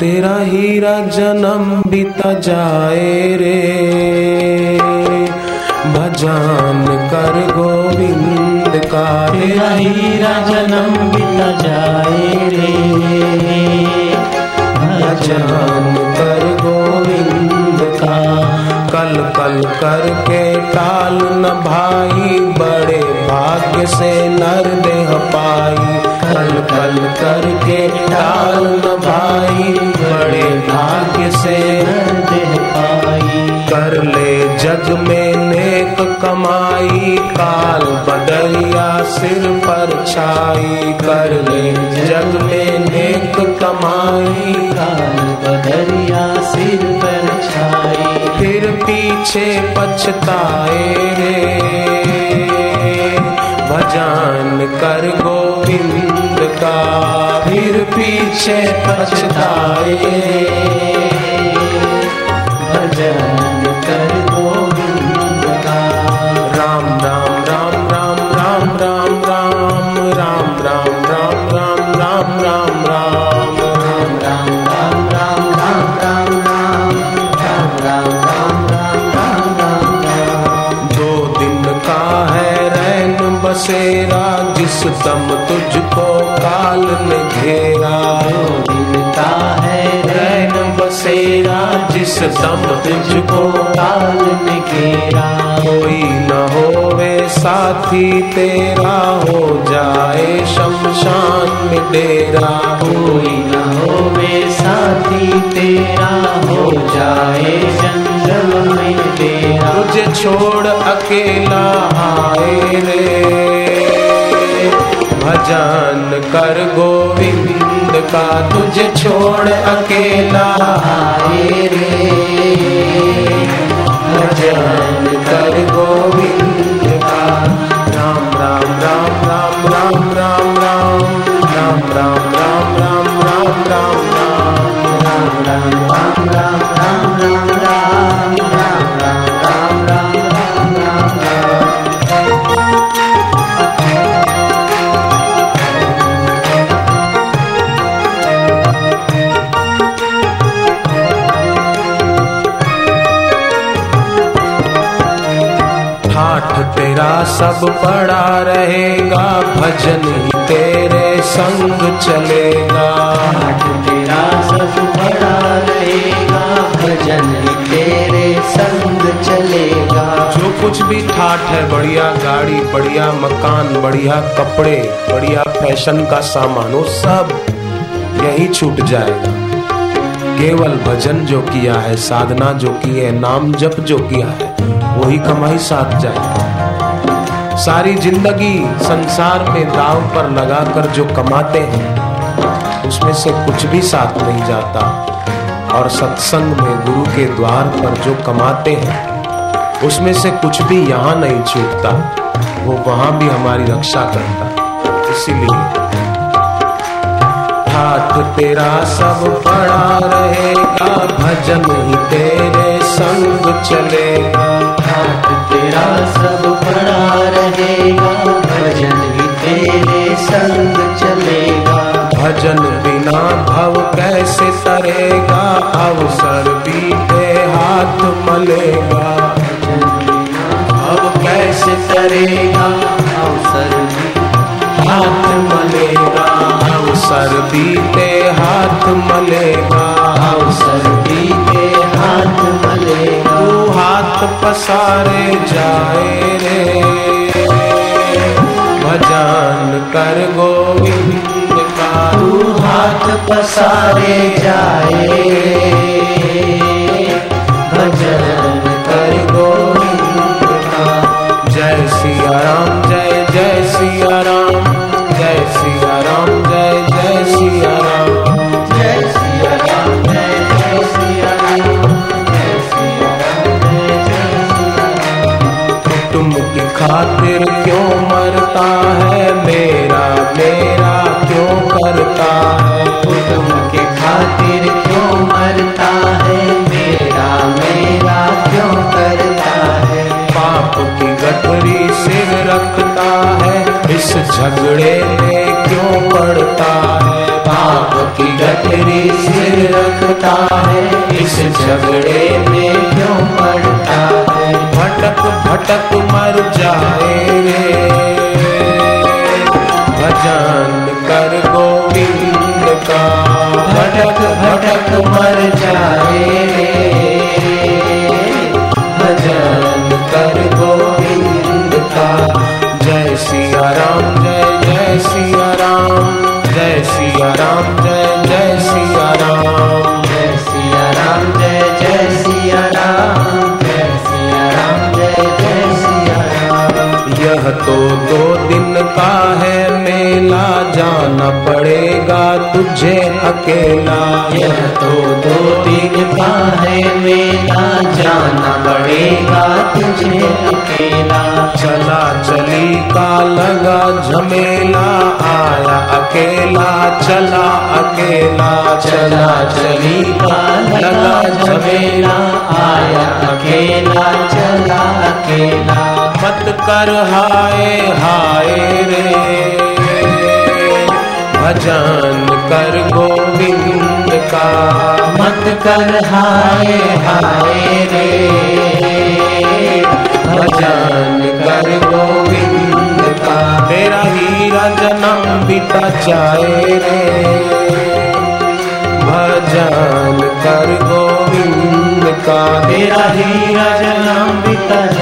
तेरा हीरा जन्म बीता जाए रे। भजन कर गोविंद का। तेरा हीरा जन्म बीता जाए रे। भजन कर गोविंद का। कल कल करके टाल न भाई बड़े भाग्य से नर देह पाई। कल कल करके टाल भाई, बड़े भाग्य से पाई। कर ले जग में नेक कमाई, काल बदलिया सिर पर छाई। कर ले जग में नेक कमाई, काल बदलिया सिर पर छाई। फिर पीछे पछताए रे भजन कर गोविंद का फिर पीछे पछताए। भजन जिस दम तुझको काल ने घेरा मिलता है रैन बसेरा। जिस दम तुझको काल ने घेरा, कोई न होवे साथी तेरा, हो जाए शमशान में डेरा। कोई न होवे साथी तेरा, हो जाए जंगल में तेरा तुझे छोड़ अकेला आए रे। भजन कर गोविंद का तुझे छोड़ अकेला रे जान कर गोविंद का राम राम राम राम राम राम राम राम राम राम सब पड़ा रहेगा भजन ही तेरे संग चलेगा। तेरा सब बड़ा रहेगा भजन ही तेरे संग चलेगा। जो कुछ भी ठाठ है बढ़िया गाड़ी बढ़िया मकान बढ़िया कपड़े बढ़िया फ़ैशन का सामान वो सब यही छूट जाएगा। केवल भजन जो किया है साधना जो की है नाम जप जो किया है वही कमाई साथ जाएगा। सारी ज़िंदगी संसार में दाव पर लगाकर जो कमाते हैं, उसमें से कुछ भी साथ नहीं जाता। और सत्संग में गुरु के द्वार पर जो कमाते हैं, उसमें से कुछ भी यहाँ नहीं छूटता। वो वहाँ भी हमारी रक्षा करता। इसीलिए हाथ तेरा सब पड़ा रहेगा, भजन ही तेरे संग चलेगा। पाठ तेरा सब बड़ा रहेगा। भजन ही तेरे संग चलेगा। भजन बिना भव कैसे तरेगा अवसर बीते हाथ मलेगा। भव कैसे तरेगा अवसर हाथ मलेगा। अवसर बीते हाथ मलेगा। अवसर के हाथ मलेगा। तू हाथ पसारे जाए रे। जान कर गोविंद कारू हाथ पसारे जा। खातिर क्यों मरता है? मेरा मेरा क्यों करता है? तुम के खातिर क्यों मरता है? मेरा मेरा क्यों करता है? पाप की गठरी सिर रखता है। इस झगड़े में क्यों पड़ता है? पाप की गठरी सिर रखता है। इस झगड़े में क्यों पड़ता है? भटक भटक जाए भजन कर गोविंद का। भटक भटक मर जाए भजन कर गोविंद का। जय सिया राम, जय जय सिया राम, जय सिया राम, जय तो दो दिन का है मेला जाना पड़ेगा तुझे अकेला। यह तो दो दिन का है मेला जाना पड़ेगा तुझे अकेला। चला चली का लगा झमेला आया अकेला चला अकेला। चला चली का लगा झमेला आया अकेला चला अकेला। मत कर हाय हाय रे। भजन कर गोविंद का। मत कर हाय हाय रे। भजन कर गोविंद का। तेरा हीरा जन्म बीता जाए रे। भजन कर गोविंद का। तेरा हीरा जन्म बीता